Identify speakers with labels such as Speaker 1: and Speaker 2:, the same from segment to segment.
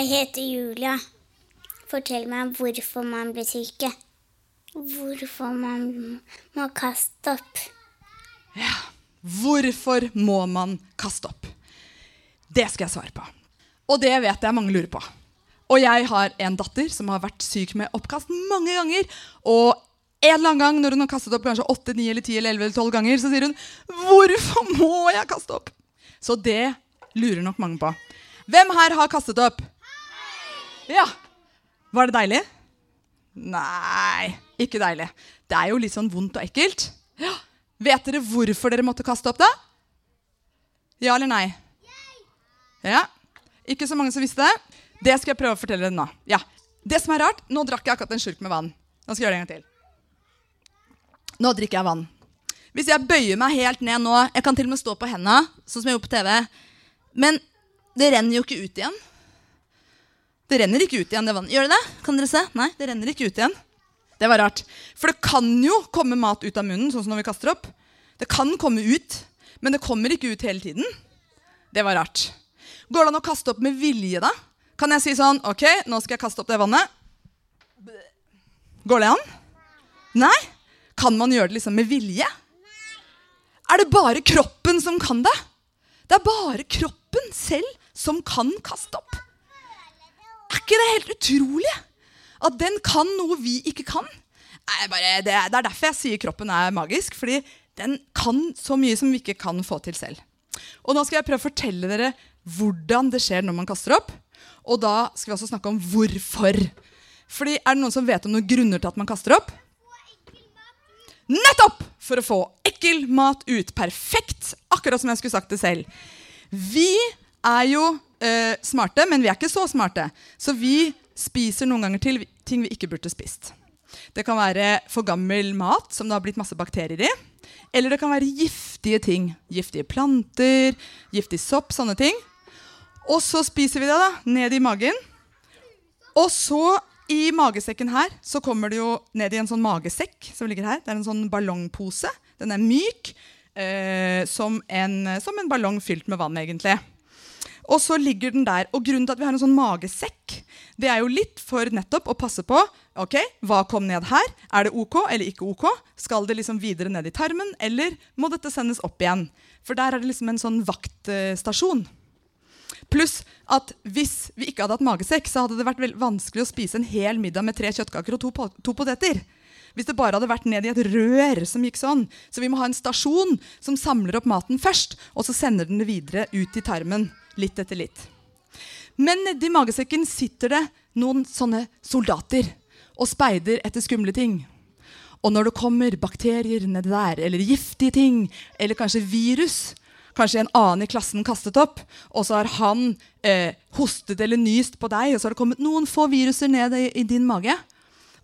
Speaker 1: Jeg heter Julia. Fortell meg hvorfor man blir syke. Hvorfor man må kaste opp.
Speaker 2: Ja, Hvorfor må man kaste opp? Det skal jeg svare på. Og det vet jeg mange lurer på. Og jeg har en datter som har vært syk med oppkast mange ganger. Og en eller annen gang når hun har kastet opp kanskje 8, 9, eller 10, eller 11 eller 12 ganger, så sier hun 'Hvorfor må jeg kaste opp?' Så det lurer nok mange på. Hvem her har kastet opp? Ja. Var det deilig? Nei, ikke deilig. Det er jo litt sånn vondt og ekkelt. Ja. Vet dere hvorfor dere måtte kaste opp, da? Ja eller nei? Ja. Ikke så mange som visste det. Det skal jeg prøve å fortelle dere nå. Ja. Det som er rart, Nå drakk jeg akkurat en slurk med vann. Nå skal jeg gjøre det en gang til. Nå drikker jeg vann. Hvis jeg bøyer meg helt ned nå Jeg kan til og med stå på henda, sånn som jeg gjorde på TV. Men det renner jo ikke ut igjen. Det renner ikke ut igjen, det vannet. Gjør det det? Kan dere se? Nei, det renner ikke ut igjen. Det var rart. For det kan jo komme mat ut av munnen, sånn som når vi kaster opp. Det kan komme ut, men det kommer ikke ut hele tiden. Det var rart. Går det an å kaste opp med vilje, da? Kan jeg si sånn OK, nå skal jeg kaste opp det vannet. Går det an? Nei? Kan man gjøre det liksom med vilje? Er det bare kroppen som kan det? Det er bare kroppen selv som kan kaste opp. Er ikke det helt utrolig? At den kan noe vi ikke kan? Bare, det, er, det er derfor jeg sier kroppen er magisk. Fordi den kan så mye som vi ikke kan få til selv. Og nå skal jeg prøve å fortelle dere hvordan det skjer når man kaster opp. Og da skal vi også snakke om hvorfor. Fordi Er det noen som vet om noen grunner til at man kaster opp? Nettopp! For å få ekkel mat ut. Perfekt! Akkurat som jeg skulle sagt det selv. Vi er jo eh, smarte, men vi er ikke så smarte. Så vi spiser noen ganger til ting vi ikke burde spist. Det kan være for gammel mat som det har blitt masse bakterier i. Eller det kan være giftige ting. Giftige planter, giftig sopp, sånne ting. Og så spiser vi det da, ned i magen. Og så i magesekken her så kommer det jo ned i en sånn magesekk som ligger her. Det er en sånn ballongpose. Den er myk, eh, som, en, som en ballong fylt med vann, egentlig. Og så ligger den der. Og grunnen til at vi har en sånn magesekk, det er jo litt for nettopp å passe på ok, hva kom ned her. Er det ok eller ikke ok? Skal det liksom videre ned i tarmen, eller må dette sendes opp igjen? For der er det liksom en sånn vaktstasjon. Pluss at hvis vi ikke hadde hatt magesekk, så hadde det vært vanskelig å spise en hel middag med tre kjøttkaker og to, to poteter. Hvis det bare hadde vært ned i et rør som gikk sånn. Så vi må ha en stasjon som samler opp maten først, og så sender den det videre ut i tarmen litt etter litt. Men nedi magesekken sitter det noen sånne soldater og speider etter skumle ting. Og når det kommer bakterier nedi der, eller giftige ting, eller kanskje virus Kanskje en annen i klassen kastet opp, og så har han eh, hostet eller nyst på deg, og så har det kommet noen få viruser ned i, i din mage.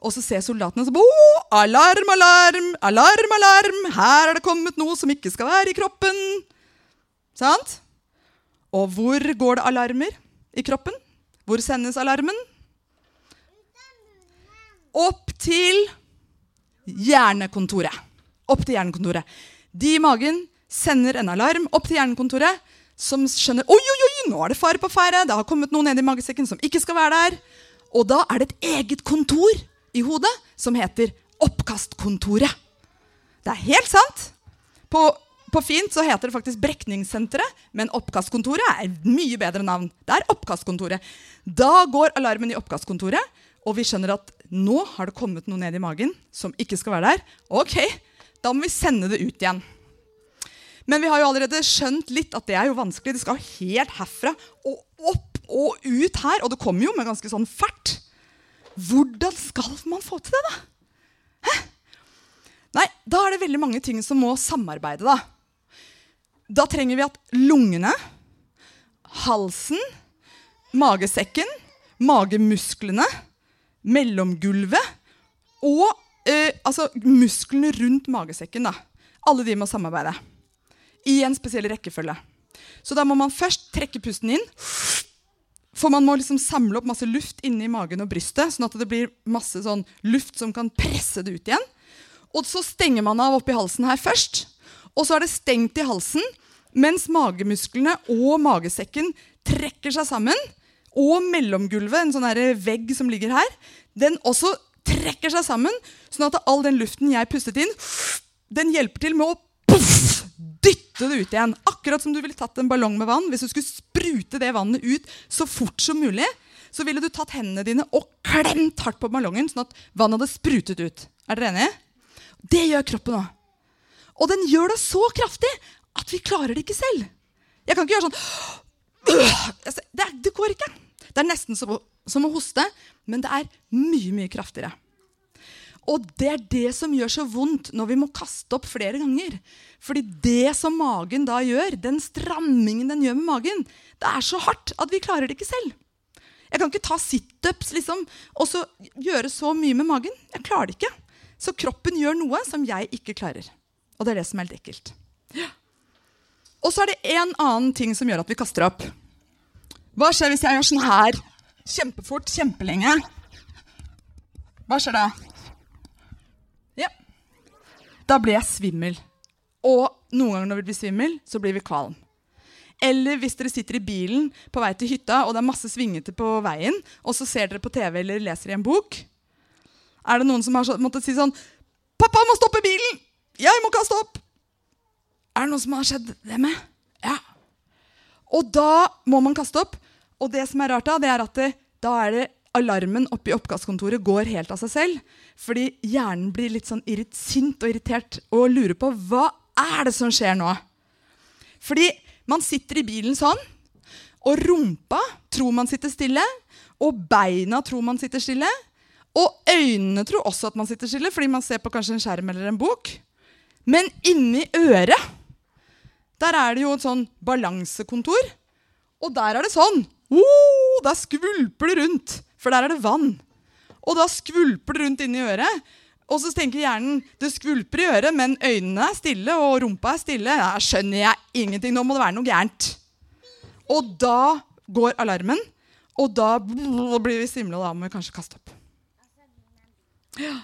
Speaker 2: Og så ser soldatene så oh, Alarm, alarm, alarm, alarm! Her er det kommet noe som ikke skal være i kroppen. Sant? Og hvor går det alarmer i kroppen? Hvor sendes alarmen? Opp til hjernekontoret. Opp til hjernekontoret. De i magen sender en alarm opp til hjernekontoret, som skjønner oi, oi, oi, nå er det fare på ferde. Det har kommet noe ned i magesekken som ikke skal være der. Og da er det et eget kontor i hodet som heter Oppkastkontoret. Det er helt sant. På, på fint så heter det faktisk Brekningssenteret, men Oppkastkontoret er mye bedre navn. Det er Oppkastkontoret. Da går alarmen i Oppkastkontoret, og vi skjønner at nå har det kommet noe ned i magen som ikke skal være der. Ok, da må vi sende det ut igjen. Men vi har jo allerede skjønt litt at det er jo vanskelig. Det skal helt herfra og opp og ut her. Og det kommer jo med ganske sånn fart. Hvordan skal man få til det, da? Hæ? Nei, da er det veldig mange ting som må samarbeide, da. Da trenger vi at lungene, halsen, magesekken, magemusklene, mellomgulvet og eh, altså musklene rundt magesekken, da. Alle de må samarbeide i en spesiell rekkefølge. Så da må man først trekke pusten inn. For man må liksom samle opp masse luft inni magen og brystet, sånn at det blir masse sånn luft som kan presse det ut igjen. Og så stenger man av oppi halsen her først. Og så er det stengt i halsen, mens magemusklene og magesekken trekker seg sammen og mellomgulvet, en sånn vegg som ligger her, den også trekker seg sammen, sånn at all den luften jeg pustet inn, den hjelper til med å puff, dytte det ut igjen. Akkurat som du ville tatt en ballong med vann. Hvis du skulle sprute det vannet ut så fort som mulig, så ville du tatt hendene dine og klemt hardt på ballongen, sånn at vannet hadde sprutet ut. Er dere enige? Det gjør kroppen òg. Og den gjør det så kraftig at vi klarer det ikke selv. Jeg kan ikke gjøre sånn Det, det går ikke. Det er nesten som, som å hoste, men det er mye, mye kraftigere. Og det er det som gjør så vondt når vi må kaste opp flere ganger. Fordi det som magen da gjør, den strammingen den gjør med magen, det er så hardt at vi klarer det ikke selv. Jeg kan ikke ta situps liksom, og så gjøre så mye med magen. Jeg klarer det ikke. Så kroppen gjør noe som jeg ikke klarer. Og det er det som er litt ekkelt. Og så er det en annen ting som gjør at vi kaster opp. Hva skjer hvis jeg gjør sånn her kjempefort, kjempelenge? Hva skjer da? Ja. Da blir jeg svimmel. Og noen ganger når vi blir svimmel, så blir vi kvalm. Eller hvis dere sitter i bilen på vei til hytta, og det er masse svingete på veien, og så ser dere på TV eller leser i en bok. Er det noen som har måttet si sånn 'Pappa må stoppe bilen! Jeg må kaste opp!' Er det noe som har skjedd det med? Ja. Og da må man kaste opp. Og det som er rart da, det er at det, da er det alarmen oppe i oppkastkontoret går helt av seg selv. Fordi hjernen blir litt sånn sint og irritert og lurer på hva er det som skjer nå. Fordi man sitter i bilen sånn, og rumpa tror man sitter stille, og beina tror man sitter stille. Og øynene tror også at man sitter stille, fordi man ser på kanskje en skjerm eller en bok. Men inni øret der er det jo et sånn balansekontor. Og der er det sånn. Oh, der skvulper det rundt, for der er det vann. Og da skvulper det rundt inni øret. Og så tenker hjernen det skvulper i øret, men øynene er stille, og rumpa er stille. Da skjønner jeg ingenting. Nå må det være noe gærent. Og da går alarmen, og da blir vi svimle, og da må vi kanskje kaste opp. Ja.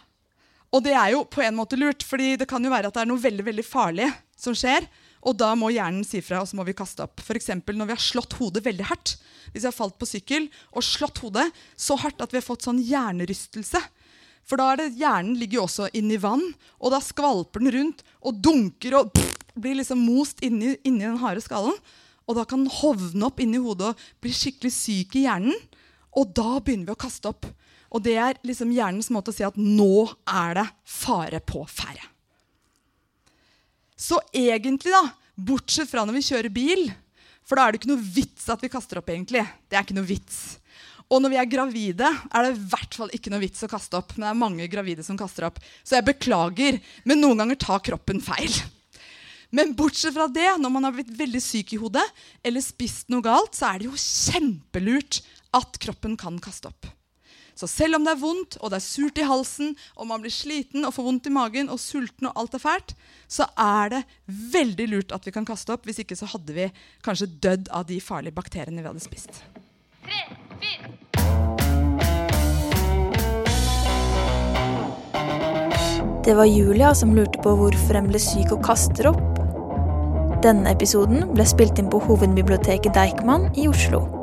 Speaker 2: Og det er jo på en måte lurt, fordi det kan jo være at det er noe veldig veldig farlig som skjer. Og da må hjernen si fra, og så må vi kaste opp. F.eks. når vi har slått hodet veldig hardt. Hvis vi har falt på sykkel og slått hodet så hardt at vi har fått sånn hjernerystelse. For da det, hjernen ligger jo også inni vann, og da skvalper den rundt og dunker og pff, blir liksom most inni, inni den harde skallen. Og da kan den hovne opp inni hodet og bli skikkelig syk i hjernen. Og da begynner vi å kaste opp. Og det er liksom hjernens måte å si at nå er det fare på ferde. Så egentlig, da, bortsett fra når vi kjører bil, for da er det ikke noe vits at vi kaster opp, egentlig. Det er ikke noe vits. Og når vi er gravide, er det i hvert fall ikke noe vits å kaste opp. Men det er mange gravide som kaster opp. Så jeg beklager, men noen ganger tar kroppen feil. Men bortsett fra det, når man har blitt veldig syk i hodet eller spist noe galt, så er det jo kjempelurt at kroppen kan kaste opp. Så selv om det er vondt, og det er surt i halsen, og man blir sliten og får vondt i magen og sulten, og alt er fælt, så er det veldig lurt at vi kan kaste opp. Hvis ikke så hadde vi kanskje dødd av de farlige bakteriene vi hadde spist. Tre, fire.
Speaker 3: Det var Julia som lurte på hvorfor en ble syk og kaster opp. Denne episoden ble spilt inn på Hovedbiblioteket Deichman i Oslo.